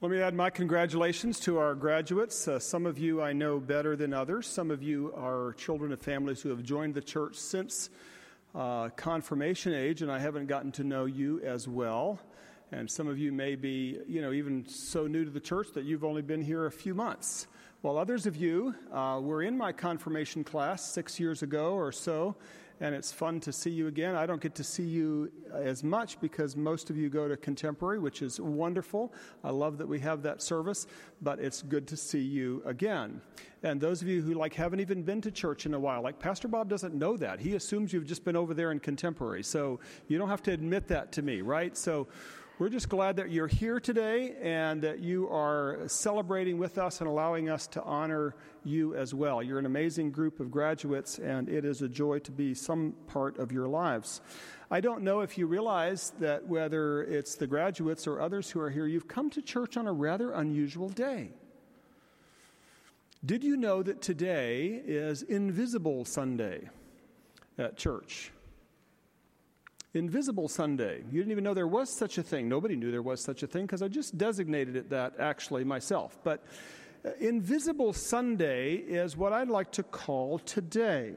Let me add my congratulations to our graduates. Uh, some of you I know better than others. Some of you are children of families who have joined the church since uh, confirmation age, and I haven't gotten to know you as well. And some of you may be, you know, even so new to the church that you've only been here a few months. While others of you uh, were in my confirmation class six years ago or so, and it's fun to see you again. I don't get to see you as much because most of you go to contemporary, which is wonderful. I love that we have that service, but it's good to see you again. And those of you who like haven't even been to church in a while, like Pastor Bob doesn't know that. He assumes you've just been over there in contemporary. So you don't have to admit that to me, right? So we're just glad that you're here today and that you are celebrating with us and allowing us to honor you as well. You're an amazing group of graduates, and it is a joy to be some part of your lives. I don't know if you realize that whether it's the graduates or others who are here, you've come to church on a rather unusual day. Did you know that today is Invisible Sunday at church? Invisible Sunday. You didn't even know there was such a thing. Nobody knew there was such a thing because I just designated it that actually myself. But uh, Invisible Sunday is what I'd like to call today.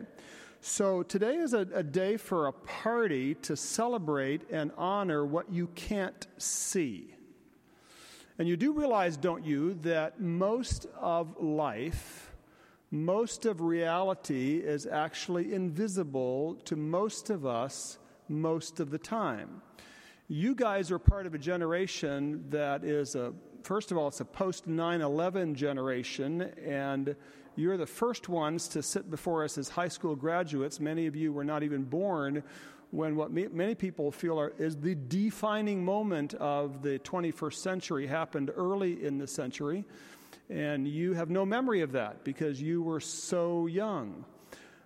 So today is a, a day for a party to celebrate and honor what you can't see. And you do realize, don't you, that most of life, most of reality is actually invisible to most of us most of the time. You guys are part of a generation that is a, first of all, it's a post 9 11 generation, and you're the first ones to sit before us as high school graduates. Many of you were not even born when what many people feel are, is the defining moment of the 21st century happened early in the century. And you have no memory of that because you were so young.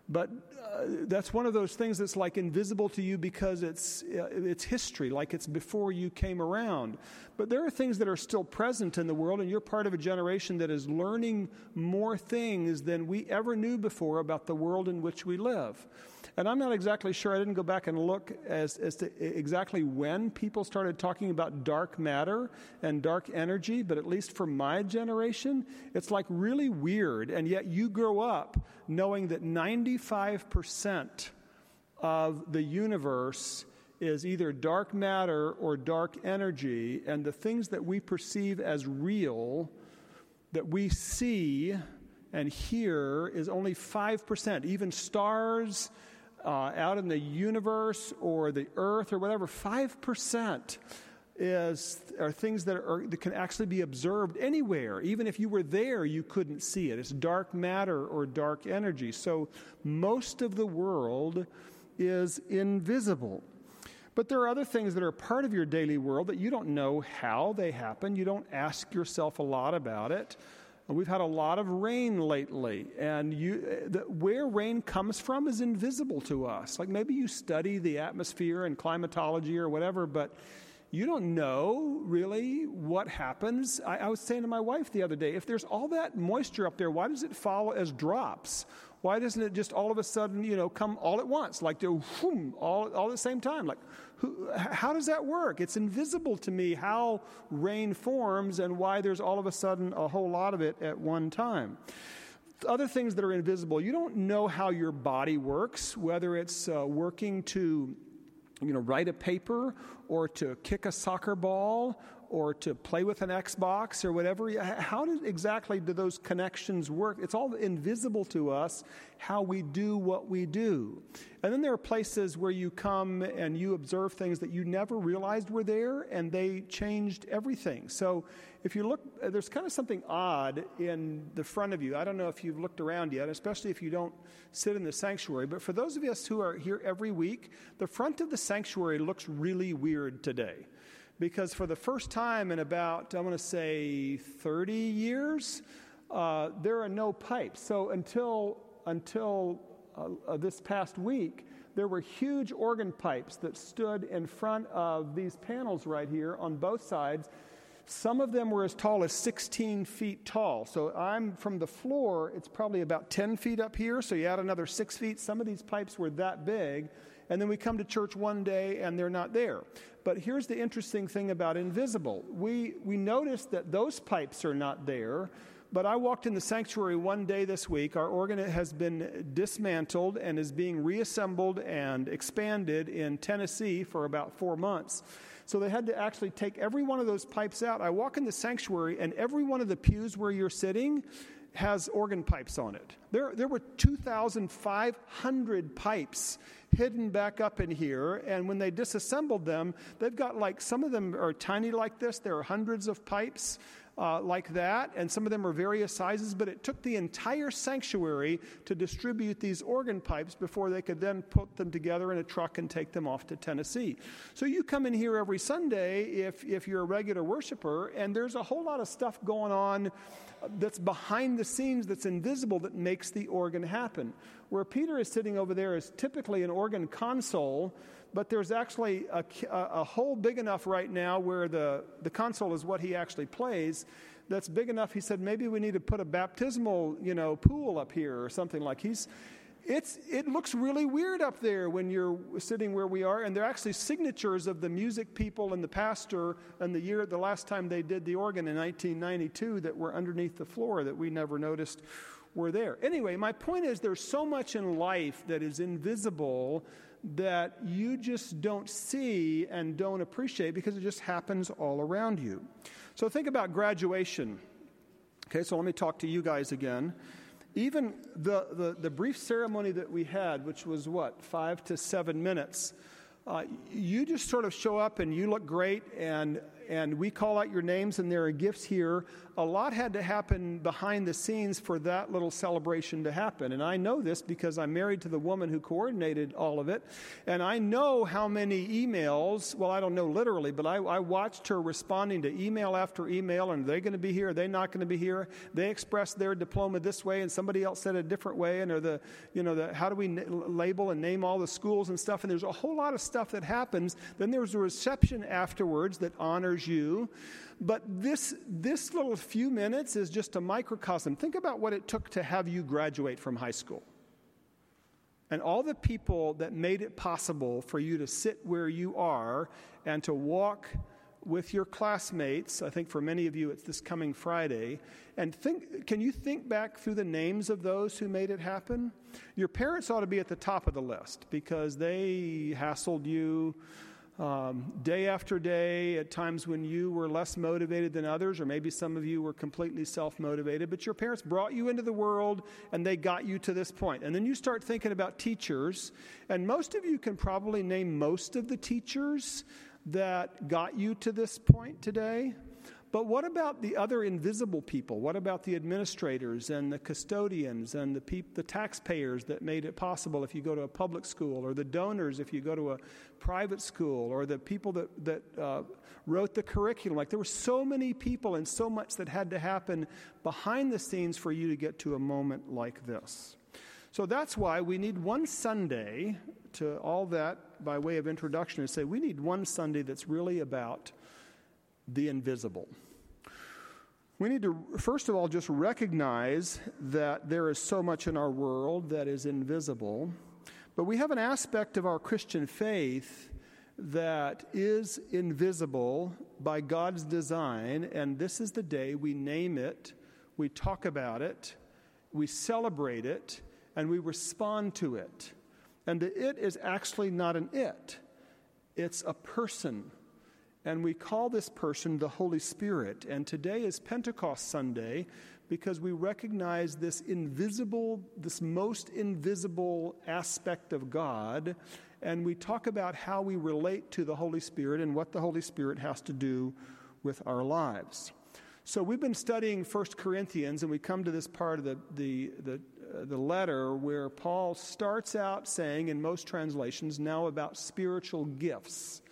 But uh, that's one of those things that's like invisible to you because it's, uh, it's history, like it's before you came around. But there are things that are still present in the world, and you're part of a generation that is learning more things than we ever knew before about the world in which we live. And I'm not exactly sure, I didn't go back and look as, as to exactly when people started talking about dark matter and dark energy, but at least for my generation, it's like really weird. And yet you grow up knowing that 95% of the universe is either dark matter or dark energy, and the things that we perceive as real, that we see and hear, is only 5%. Even stars uh, out in the universe or the earth or whatever, 5% is, are things that, are, that can actually be observed anywhere. Even if you were there, you couldn't see it. It's dark matter or dark energy. So most of the world is invisible. But there are other things that are part of your daily world that you don't know how they happen. You don't ask yourself a lot about it. We've had a lot of rain lately, and you, the, where rain comes from is invisible to us. Like maybe you study the atmosphere and climatology or whatever, but you don't know really what happens. I, I was saying to my wife the other day if there's all that moisture up there, why does it follow as drops? Why doesn't it just all of a sudden, you know, come all at once, like the whoom, all, all at the same time? Like, who, how does that work? It's invisible to me how rain forms and why there's all of a sudden a whole lot of it at one time other things that are invisible. You don't know how your body works, whether it's uh, working to you know, write a paper or to kick a soccer ball or to play with an Xbox or whatever. How do, exactly do those connections work? It's all invisible to us how we do what we do. And then there are places where you come and you observe things that you never realized were there and they changed everything. So if you look, uh, there's kind of something odd in the front of you. I don't know if you've looked around yet, especially if you don't sit in the sanctuary. But for those of us who are here every week, the front of the sanctuary looks really weird today because for the first time in about, I want to say, 30 years, uh, there are no pipes. So until, until uh, uh, this past week, there were huge organ pipes that stood in front of these panels right here on both sides. Some of them were as tall as 16 feet tall. So I'm from the floor, it's probably about 10 feet up here. So you add another six feet. Some of these pipes were that big And then we come to church one day and they're not there. But here's the interesting thing about invisible we, we notice that those pipes are not there. But I walked in the sanctuary one day this week. Our organ has been dismantled and is being reassembled and expanded in Tennessee for about four months. So they had to actually take every one of those pipes out. I walk in the sanctuary, and every one of the pews where you're sitting has organ pipes on it. There, there were 2,500 pipes hidden back up in here, and when they disassembled them, they've got like some of them are tiny like this. There are hundreds of pipes uh, like that, and some of them are various sizes, but it took the entire sanctuary to distribute these organ pipes before they could then put them together in a truck and take them off to Tennessee. So you come in here every Sunday if, if you're a regular worshiper, and there's a whole lot of stuff going on that's behind the scenes that's invisible that makes the organ happen. Where Peter is sitting over there is typically an organ console but there's actually a, a, hole big enough right now where the, the console is what he actually plays that's big enough. He said maybe we need to put a baptismal you know pool up here or something like he's it's, it looks really weird up there when you're sitting where we are. And they're actually signatures of the music people and the pastor and the year the last time they did the organ in 1992 that were underneath the floor that we never noticed were there. Anyway my point is there's so much in life that is invisible that you just don't see and don't appreciate because it just happens all around you. So think about graduation. Okay, so let me talk to you guys again. Even the, the, the brief ceremony that we had, which was what, five to seven minutes, uh, you just sort of show up and you look great, and and we call out your names, and there are gifts here. A lot had to happen behind the scenes for that little celebration to happen. And I know this because I'm married to the woman who coordinated all of it. And I know how many emails, well, I don't know literally, but I, I watched her responding to email after email. And are they going to be here? Are they not going to be here? They expressed their diploma this way, and somebody else said a different way. And are the, you know, the, how do we label and name all the schools and stuff? And there's a whole lot of stuff that happens. Then there's a reception afterwards that honors you. But this, this little few minutes is just a microcosm. Think about what it took to have you graduate from high school. And all the people that made it possible for you to sit where you are and to walk with your classmates. I think for many of you it's this coming Friday. And think, can you think back through the names of those who made it happen? Your parents ought to be at the top of the list because they hassled you um, day after day, at times when you were less motivated than others, or maybe some of you were completely self motivated, but your parents brought you into the world and they got you to this point. And then you start thinking about teachers, and most of you can probably name most of the teachers that got you to this point today. But what about the other invisible people? What about the administrators and the custodians and the, the taxpayers that made it possible if you go to a public school, or the donors if you go to a private school, or the people that, that uh, wrote the curriculum? Like there were so many people and so much that had to happen behind the scenes for you to get to a moment like this. So that's why we need one Sunday to all that by way of introduction to say we need one Sunday that's really about the invisible. We need to, first of all, just recognize that there is so much in our world that is invisible, but we have an aspect of our Christian faith that is invisible by God's design, and this is the day we name it, we talk about it, we celebrate it, and we respond to it. And the it is actually not an it, it's a person and we call this person the Holy Spirit. And today is Pentecost Sunday because we recognize this invisible, this most invisible aspect of God. And we talk about how we relate to the Holy Spirit and what the Holy Spirit has to do with our lives. So we've been studying 1 Corinthians, and we come to this part of the, the, the, uh, the letter where Paul starts out saying, in most translations, now about spiritual gifts.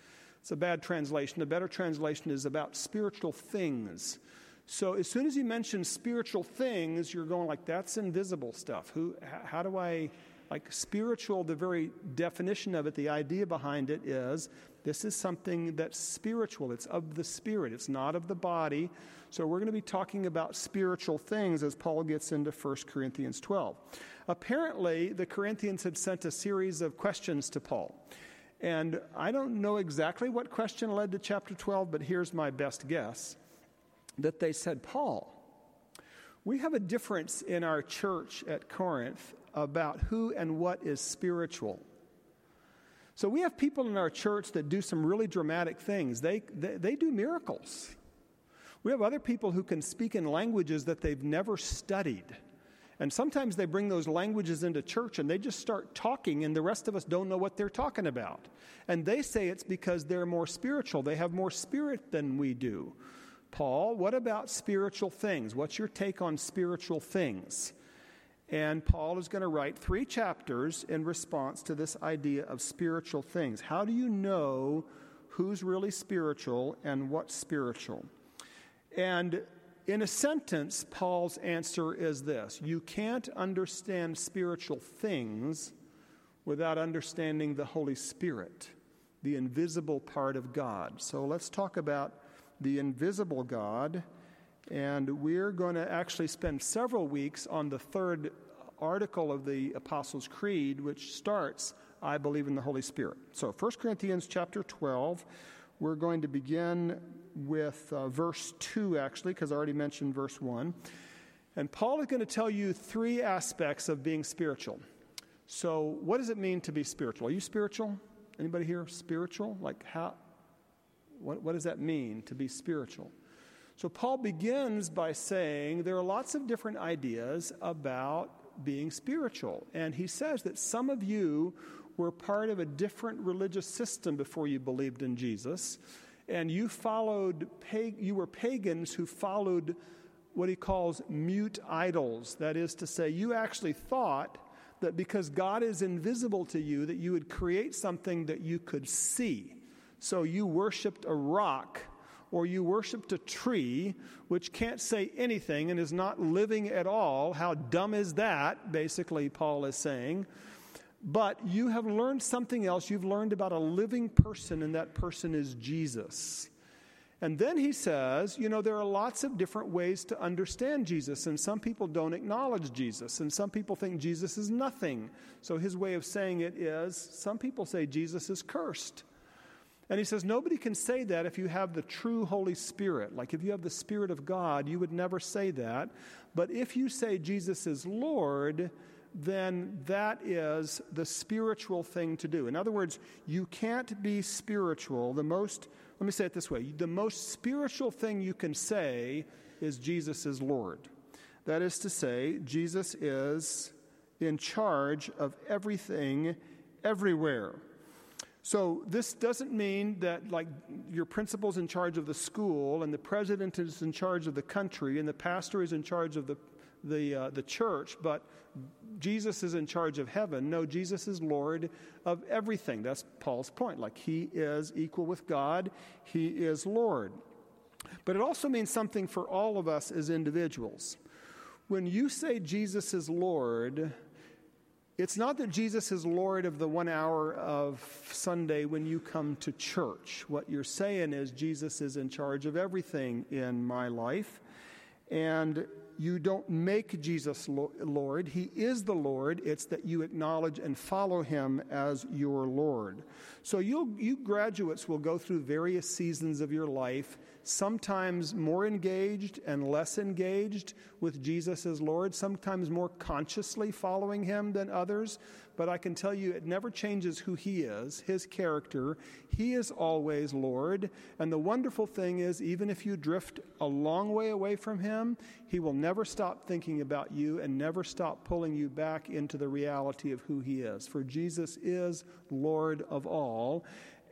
It's a bad translation. A better translation is about spiritual things. So as soon as he mentions spiritual things, you're going like, that's invisible stuff. Who, how do I, like spiritual, the very definition of it, the idea behind it is This is something that's spiritual. It's of the spirit, it's not of the body. So we're going to be talking about spiritual things as Paul gets into 1 Corinthians 12. Apparently, the Corinthians had sent a series of questions to Paul. And I don't know exactly what question led to chapter 12, but here's my best guess that they said, Paul, we have a difference in our church at Corinth about who and what is spiritual. So we have people in our church that do some really dramatic things. They, they, they, do miracles. We have other people who can speak in languages that they've never studied. And sometimes they bring those languages into church and they just start talking, and the rest of us don't know what they're talking about. And they say it's because they're more spiritual, they have more spirit than we do. Paul, what about spiritual things? What's your take on spiritual things? And Paul is going to write three chapters in response to this idea of spiritual things. How do you know who's really spiritual and what's spiritual? And in a sentence, Paul's answer is this You can't understand spiritual things without understanding the Holy Spirit, the invisible part of God. So let's talk about the invisible God and we're going to actually spend several weeks on the third article of the Apostles' Creed, which starts, I believe in the Holy Spirit. So 1 Corinthians chapter 12, we're going to begin with uh, verse 2, actually, because I already mentioned verse 1. And Paul is going to tell you three aspects of being spiritual. So, what does it mean to be spiritual? Are you spiritual? Anybody here spiritual? Like, how? What, what does that mean to be spiritual? So, Paul begins by saying there are lots of different ideas about being spiritual. And he says that some of you were part of a different religious system before you believed in Jesus. And you followed, you were pagans who followed what he calls mute idols. That is to say, you actually thought that because God is invisible to you, that you would create something that you could see. So you worshiped a rock or you worshiped a tree which can't say anything and is not living at all. How dumb is that? Basically, Paul is saying. But you have learned something else. You've learned about a living person, and that person is Jesus. And then he says, you know, there are lots of different ways to understand Jesus, and some people don't acknowledge Jesus, and some people think Jesus is nothing. So his way of saying it is some people say Jesus is cursed. And he says, nobody can say that if you have the true Holy Spirit. Like if you have the Spirit of God, you would never say that. But if you say Jesus is Lord, then that is the spiritual thing to do. In other words, you can't be spiritual. The most, let me say it this way the most spiritual thing you can say is Jesus is Lord. That is to say, Jesus is in charge of everything, everywhere. So this doesn't mean that like your principal's in charge of the school and the president is in charge of the country and the pastor is in charge of the the uh, the church, but Jesus is in charge of heaven. No, Jesus is Lord of everything. That's Paul's point. Like he is equal with God, he is Lord. But it also means something for all of us as individuals. When you say Jesus is Lord, it's not that Jesus is Lord of the one hour of Sunday when you come to church. What you're saying is Jesus is in charge of everything in my life. And you don't make Jesus Lord. He is the Lord. It's that you acknowledge and follow him as your Lord. So you you graduates will go through various seasons of your life sometimes more engaged and less engaged with Jesus as Lord, sometimes more consciously following Him than others. But I can tell you, it never changes who He is, His character. He is always Lord. And the wonderful thing is, even if you drift a long way away from Him, He will never stop thinking about you and never stop pulling you back into the reality of who He is. For Jesus is Lord of all.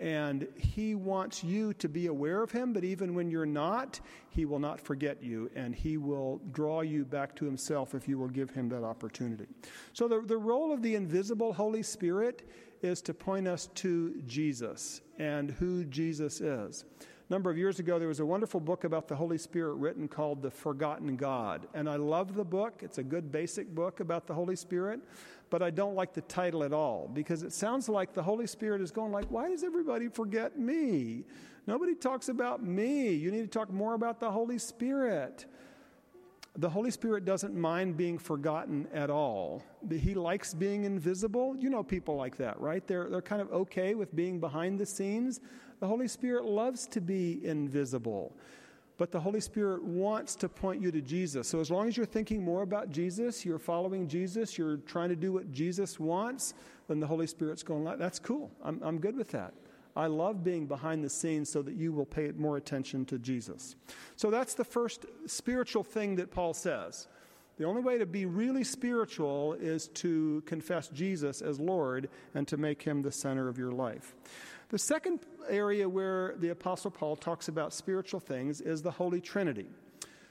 And He wants you to be aware of Him, but even when you're not, He will not forget you and He will draw you back to Himself if you will give Him that opportunity. So, the, the role of the invisible Holy Spirit is to point us to Jesus and who Jesus is. A number of years ago, there was a wonderful book about the Holy Spirit written called The Forgotten God. And I love the book. It's a good basic book about the Holy Spirit, but I don't like the title at all because it sounds like the Holy Spirit is going like, why does everybody forget me? Nobody talks about me. You need to talk more about the Holy Spirit. The Holy Spirit doesn't mind being forgotten at all. He likes being invisible. You know people like that, right? They're, they're kind of okay with being behind the scenes. The Holy Spirit loves to be invisible, but the Holy Spirit wants to point you to Jesus. So as long as you're thinking more about Jesus, you're following Jesus, you're trying to do what Jesus wants, then the Holy Spirit's going, that's cool. I'm, I'm good with that. I love being behind the scenes so that you will pay more attention to Jesus. So that's the first spiritual thing that Paul says. The only way to be really spiritual is to confess Jesus as Lord and to make him the center of your life. The second area where the Apostle Paul talks about spiritual things is the Holy Trinity.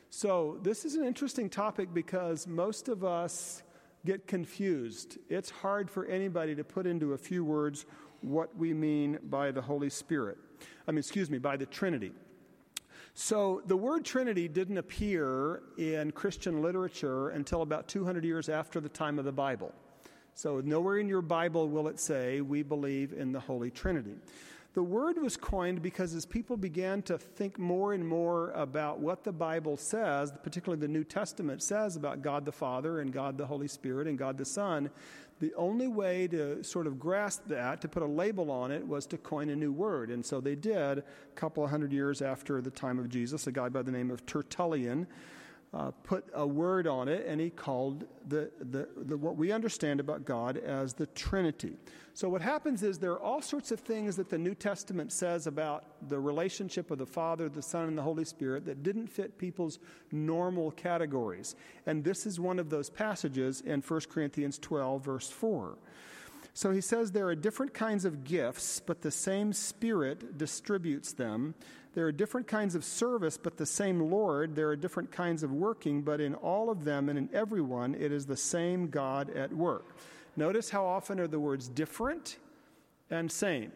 So, this is an interesting topic because most of us get confused. It's hard for anybody to put into a few words what we mean by the Holy Spirit. I mean, excuse me, by the Trinity. So, the word Trinity didn't appear in Christian literature until about 200 years after the time of the Bible. So, nowhere in your Bible will it say, We believe in the Holy Trinity. The word was coined because as people began to think more and more about what the Bible says, particularly the New Testament says about God the Father and God the Holy Spirit and God the Son, the only way to sort of grasp that, to put a label on it, was to coin a new word. And so they did a couple of hundred years after the time of Jesus, a guy by the name of Tertullian uh, put a word on it, and he called the, the, the, what we understand about God as the Trinity. So, what happens is there are all sorts of things that the New Testament says about the relationship of the Father, the Son, and the Holy Spirit that didn't fit people's normal categories. And this is one of those passages in 1 Corinthians 12, verse 4. So he says there are different kinds of gifts, but the same Spirit distributes them. There are different kinds of service, but the same Lord. There are different kinds of working, but in all of them and in everyone, it is the same God at work. Notice how often are the words different and same.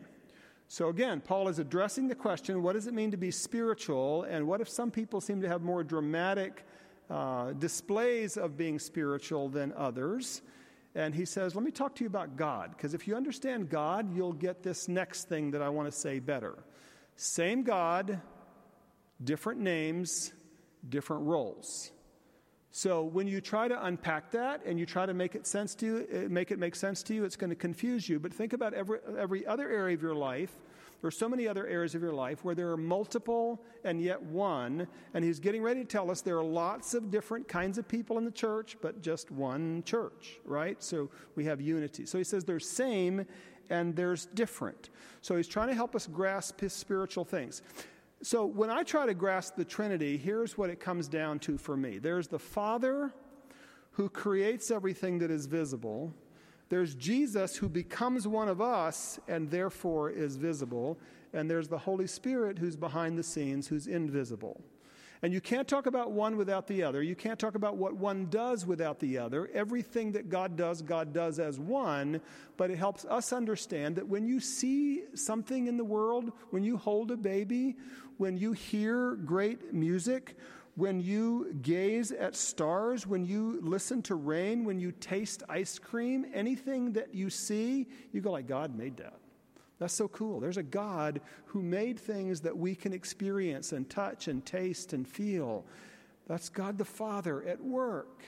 So again, Paul is addressing the question what does it mean to be spiritual, and what if some people seem to have more dramatic uh, displays of being spiritual than others? And he says, Let me talk to you about God, because if you understand God, you'll get this next thing that I want to say better. Same God, different names, different roles. So when you try to unpack that and you try to make it sense to you, eh, make it make sense to you, it's going to confuse you. But think about every every other area of your life. There are so many other areas of your life where there are multiple and yet one. And he's getting ready to tell us there are lots of different kinds of people in the church, but just one church, right? So we have unity. So he says there's same and there's different. So he's trying to help us grasp his spiritual things. So when I try to grasp the Trinity, here's what it comes down to for me there's the Father who creates everything that is visible. There's Jesus who becomes one of us and therefore is visible. And there's the Holy Spirit who's behind the scenes, who's invisible. And you can't talk about one without the other. You can't talk about what one does without the other. Everything that God does, God does as one. But it helps us understand that when you see something in the world, when you hold a baby, when you hear great music, when you gaze at stars, when you listen to rain, when you taste ice cream, anything that you see, you go like, God made that. That's so cool. There's a God who made things that we can experience and touch and taste and feel. That's God the Father at work.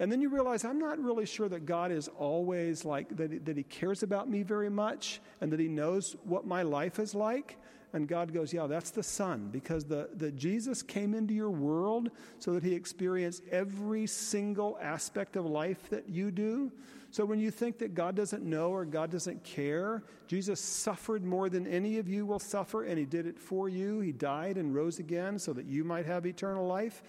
And then you realize I'm not really sure that God is always like, that, that He cares about me very much and that He knows what my life is like. And God goes, Yeah, that's the Son, because the, the Jesus came into your world so that He experienced every single aspect of life that you do. So when you think that God doesn't know or God doesn't care, Jesus suffered more than any of you will suffer, and He did it for you. He died and rose again so that you might have eternal life.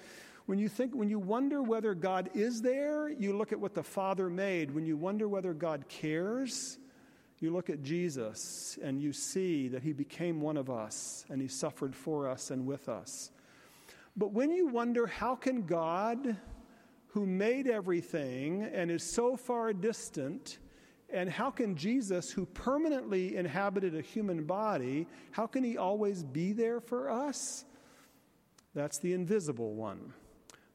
When you think, when you wonder whether God is there, you look at what the Father made. When you wonder whether God cares, you look at Jesus and you see that He became one of us and He suffered for us and with us. But when you wonder, how can God who made everything and is so far distant And how can Jesus, who permanently inhabited a human body, how can he always be there for us? That's the invisible one,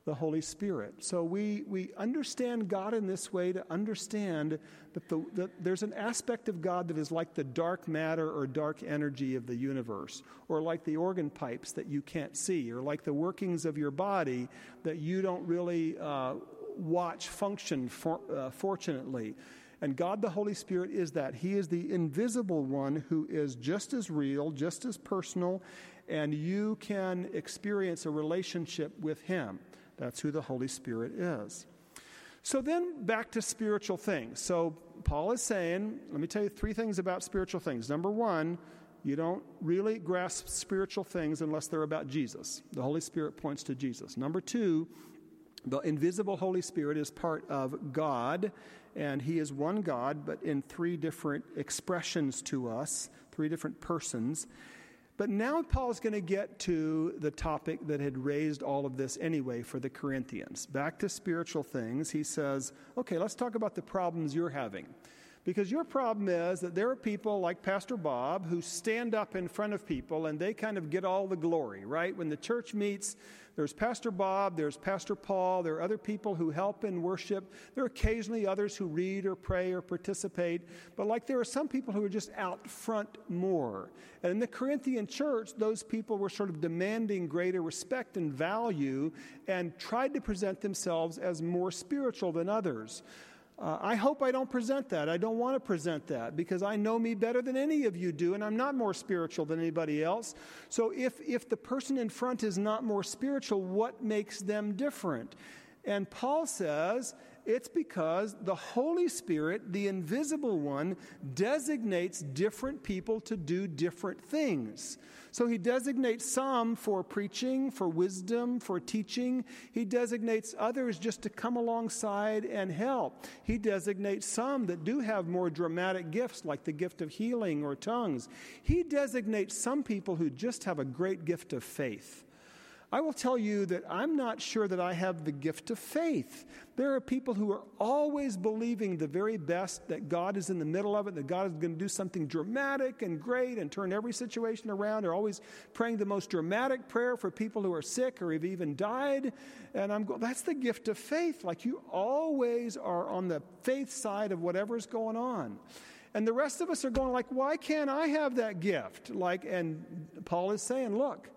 the Holy Spirit. So we, we understand God in this way to understand that, the, that there's an aspect of God that is like the dark matter or dark energy of the universe, or like the organ pipes that you can't see, or like the workings of your body that you don't really uh, watch function, for, uh, fortunately. And God the Holy Spirit is that. He is the invisible one who is just as real, just as personal, and you can experience a relationship with Him. That's who the Holy Spirit is. So then back to spiritual things. So Paul is saying, let me tell you three things about spiritual things. Number one, you don't really grasp spiritual things unless they're about Jesus. The Holy Spirit points to Jesus. Number two, the invisible Holy Spirit is part of God, and He is one God, but in three different expressions to us, three different persons. But now Paul is going to get to the topic that had raised all of this anyway for the Corinthians. Back to spiritual things, he says, okay, let's talk about the problems you're having. Because your problem is that there are people like Pastor Bob who stand up in front of people and they kind of get all the glory, right? When the church meets, there's Pastor Bob, there's Pastor Paul, there are other people who help in worship. There are occasionally others who read or pray or participate. But like there are some people who are just out front more. And in the Corinthian church, those people were sort of demanding greater respect and value and tried to present themselves as more spiritual than others. Uh, I hope I don't present that. I don't want to present that because I know me better than any of you do, and I'm not more spiritual than anybody else. So if, if the person in front is not more spiritual, what makes them different? And Paul says it's because the Holy Spirit, the invisible one, designates different people to do different things. So he designates some for preaching, for wisdom, for teaching. He designates others just to come alongside and help. He designates some that do have more dramatic gifts, like the gift of healing or tongues. He designates some people who just have a great gift of faith. I will tell you that I'm not sure that I have the gift of faith. There are people who are always believing the very best, that God is in the middle of it, that God is going to do something dramatic and great and turn every situation around. They're always praying the most dramatic prayer for people who are sick or have even died. And I'm going, that's the gift of faith. Like you always are on the faith side of whatever's going on. And the rest of us are going like, why can't I have that gift? Like, and Paul is saying, look,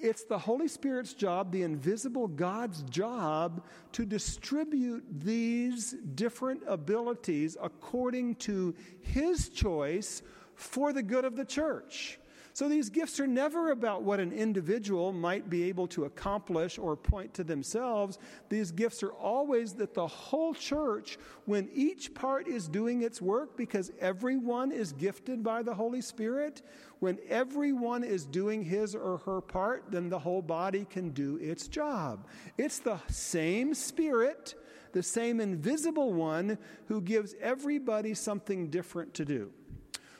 it's the Holy Spirit's job, the invisible God's job, to distribute these different abilities according to His choice for the good of the church. So these gifts are never about what an individual might be able to accomplish or point to themselves. These gifts are always that the whole church, when each part is doing its work, because everyone is gifted by the Holy Spirit, when everyone is doing his or her part, then the whole body can do its job. It's the same Spirit, the same invisible one, who gives everybody something different to do.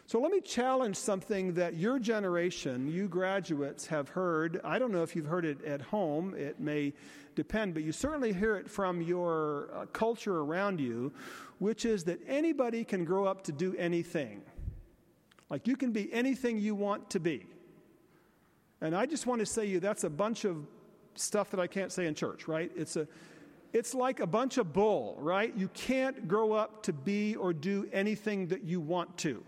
So let me challenge something that your generation, you graduates, have heard. I don't know if you've heard it at home, it may depend, but you certainly hear it from your uh, culture around you, which is that anybody can grow up to do anything. Like you can be anything you want to be. And I just want to say you that's a bunch of stuff that I can't say in church, right? It's a it's like a bunch of bull, right? You can't grow up to be or do anything that you want to.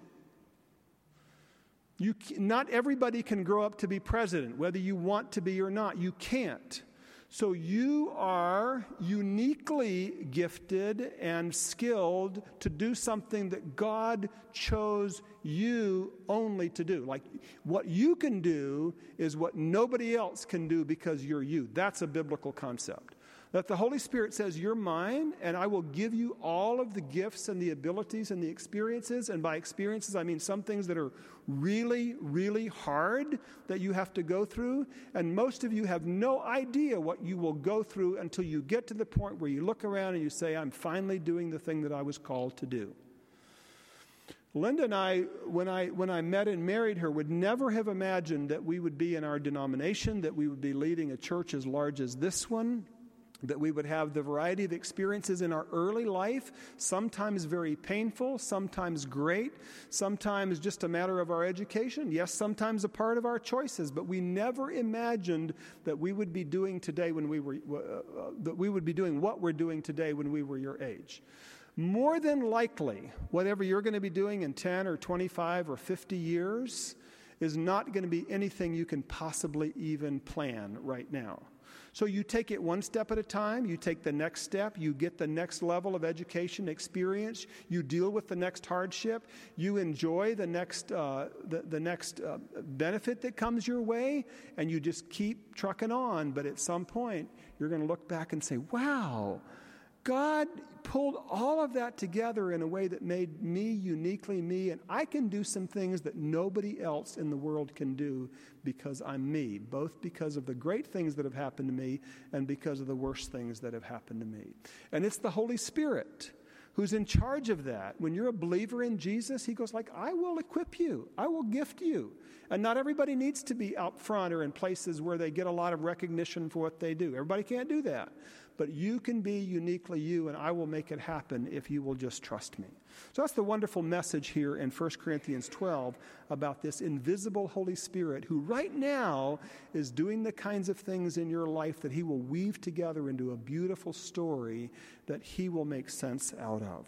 You, not everybody can grow up to be president, whether you want to be or not. You can't. So you are uniquely gifted and skilled to do something that God chose you only to do. Like what you can do is what nobody else can do because you're you. That's a biblical concept. That the Holy Spirit says, You're mine, and I will give you all of the gifts and the abilities and the experiences. And by experiences, I mean some things that are really, really hard that you have to go through. And most of you have no idea what you will go through until you get to the point where you look around and you say, I'm finally doing the thing that I was called to do. Linda and I, when I, when I met and married her, would never have imagined that we would be in our denomination, that we would be leading a church as large as this one that we would have the variety of experiences in our early life, sometimes very painful, sometimes great, sometimes just a matter of our education, yes, sometimes a part of our choices, but we never imagined that we would be doing today when we were, uh, uh, that we would be doing what we're doing today when we were your age. More than likely, whatever you're going to be doing in 10 or 25 or 50 years is not going to be anything you can possibly even plan right now. So you take it one step at a time, you take the next step, you get the next level of education experience, you deal with the next hardship, you enjoy the next, uh, the, the next uh, benefit that comes your way, and you just keep trucking on. But at some point, you're going to look back and say, wow, God pulled all of that together in a way that made me uniquely me, and I can do some things that nobody else in the world can do because I'm me, both because of the great things that have happened to me and because of the worst things that have happened to me. And it's the Holy Spirit who's in charge of that. When you're a believer in Jesus, he goes like, "I will equip you. I will gift you." And not everybody needs to be out front or in places where they get a lot of recognition for what they do. Everybody can't do that but you can be uniquely you, and I will make it happen if you will just trust me. So that's the wonderful message here in 1 Corinthians 12 about this invisible Holy Spirit who right now is doing the kinds of things in your life that he will weave together into a beautiful story that he will make sense out of.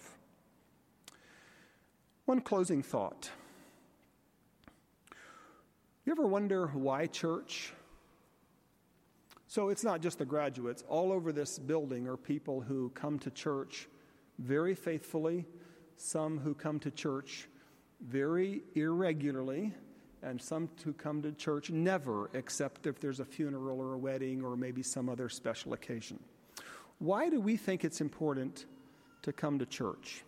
One closing thought. You ever wonder why church? So it's not just the graduates. All over this building are people who come to church very faithfully, some who come to church very irregularly, and some who come to church never, except if there's a funeral or a wedding or maybe some other special occasion. Why do we think it's important to come to church?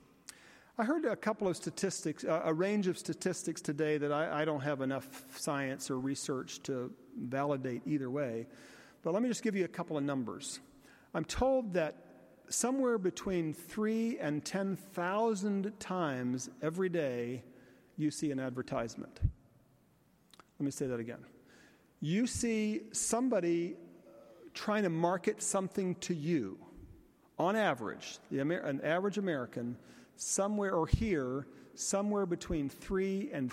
I heard a couple of statistics, a range of statistics today that I, I don't have enough science or research to validate either way. But let me just give you a couple of numbers. I'm told that somewhere between three and 10,000 times every day you see an advertisement. Let me say that again. You see somebody trying to market something to you, on average, Amer- an average American, somewhere or here, somewhere between three and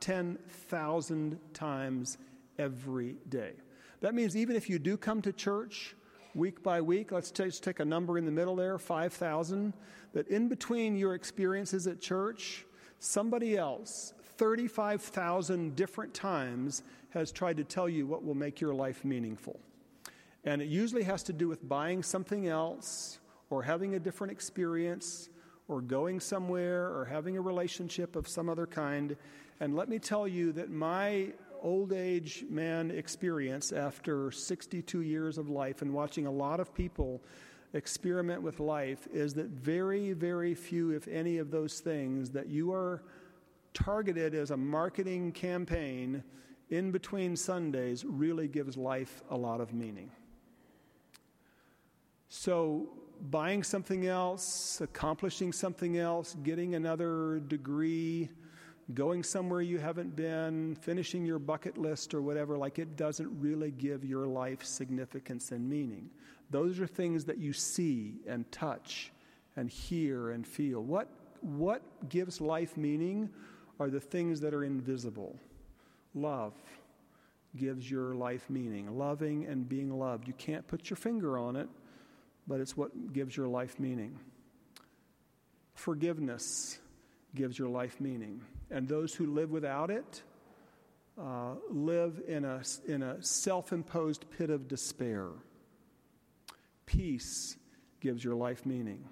10,000 times every day. That means even if you do come to church week by week, let's just take a number in the middle there, 5,000, that in between your experiences at church, somebody else, 35,000 different times, has tried to tell you what will make your life meaningful. And it usually has to do with buying something else or having a different experience or going somewhere or having a relationship of some other kind. And let me tell you that my old age man experience after 62 years of life and watching a lot of people experiment with life is that very, very few, if any, of those things that you are targeted as a marketing campaign in between Sundays really gives life a lot of meaning. So, buying something else, accomplishing something else, getting another degree, going somewhere you haven't been, finishing your bucket list or whatever, like it doesn't really give your life significance and meaning. Those are things that you see and touch and hear and feel. What, what gives life meaning are the things that are invisible. Love gives your life meaning, loving and being loved. You can't put your finger on it, but it's what gives your life meaning. Forgiveness gives your life meaning and those who live without it uh, live in a, in a self imposed pit of despair. Peace gives your life meaning,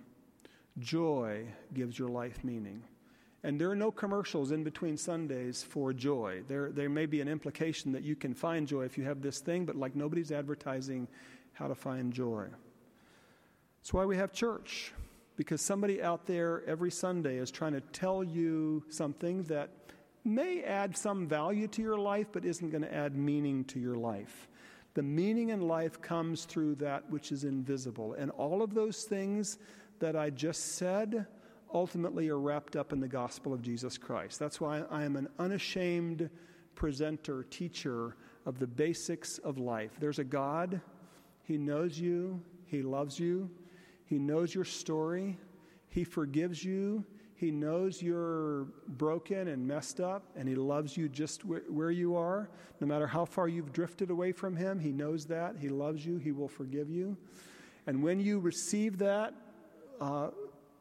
joy gives your life meaning. And there are no commercials in between Sundays for joy. There, there may be an implication that you can find joy if you have this thing, but like nobody's advertising how to find joy. That's why we have church because somebody out there every Sunday is trying to tell you something that may add some value to your life, but isn't going to add meaning to your life. The meaning in life comes through that which is invisible. And all of those things that I just said ultimately are wrapped up in the gospel of Jesus Christ. That's why I am an unashamed presenter, teacher of the basics of life. There's a God, He knows you, He loves you. He knows your story. He forgives you. He knows you're broken and messed up, and He loves you just wh- where you are. No matter how far you've drifted away from Him, He knows that. He loves you. He will forgive you. And when you receive that uh,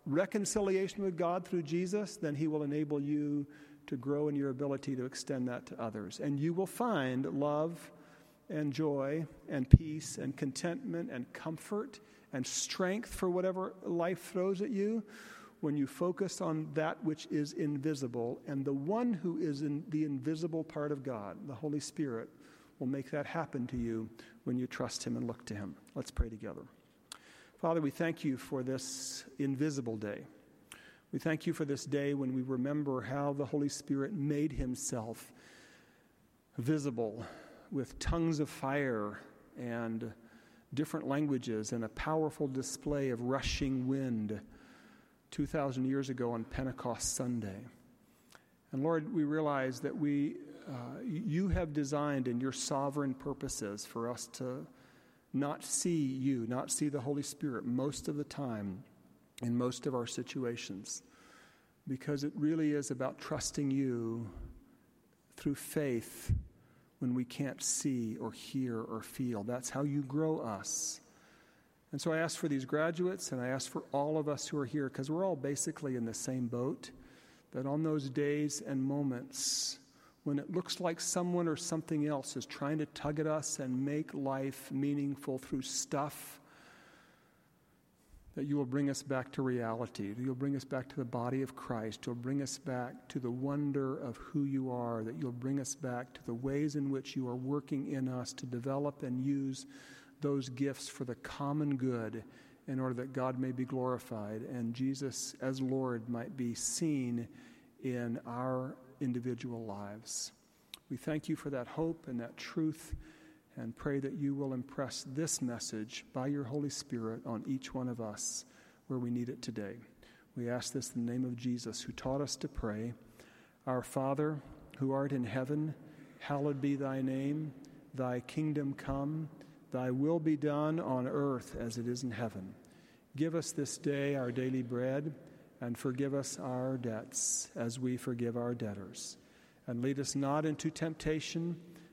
reconciliation with God through Jesus, then He will enable you to grow in your ability to extend that to others. And you will find love and joy and peace and contentment and comfort and strength for whatever life throws at you when you focus on that which is invisible. And the one who is in the invisible part of God, the Holy Spirit, will make that happen to you when you trust Him and look to Him. Let's pray together. Father, we thank you for this invisible day. We thank you for this day when we remember how the Holy Spirit made himself visible with tongues of fire and different languages and a powerful display of rushing wind 2,000 years ago on Pentecost Sunday. And Lord, we realize that we, uh, you have designed in your sovereign purposes for us to not see you, not see the Holy Spirit most of the time in most of our situations because it really is about trusting you through faith when we can't see or hear or feel. That's how you grow us. And so I ask for these graduates and I ask for all of us who are here because we're all basically in the same boat. That on those days and moments when it looks like someone or something else is trying to tug at us and make life meaningful through stuff that you will bring us back to reality, that you'll bring us back to the body of Christ, you'll bring us back to the wonder of who you are, that you'll bring us back to the ways in which you are working in us to develop and use those gifts for the common good in order that God may be glorified and Jesus as Lord might be seen in our individual lives. We thank you for that hope and that truth and pray that you will impress this message by your Holy Spirit on each one of us where we need it today. We ask this in the name of Jesus, who taught us to pray Our Father, who art in heaven, hallowed be thy name. Thy kingdom come, thy will be done on earth as it is in heaven. Give us this day our daily bread, and forgive us our debts as we forgive our debtors. And lead us not into temptation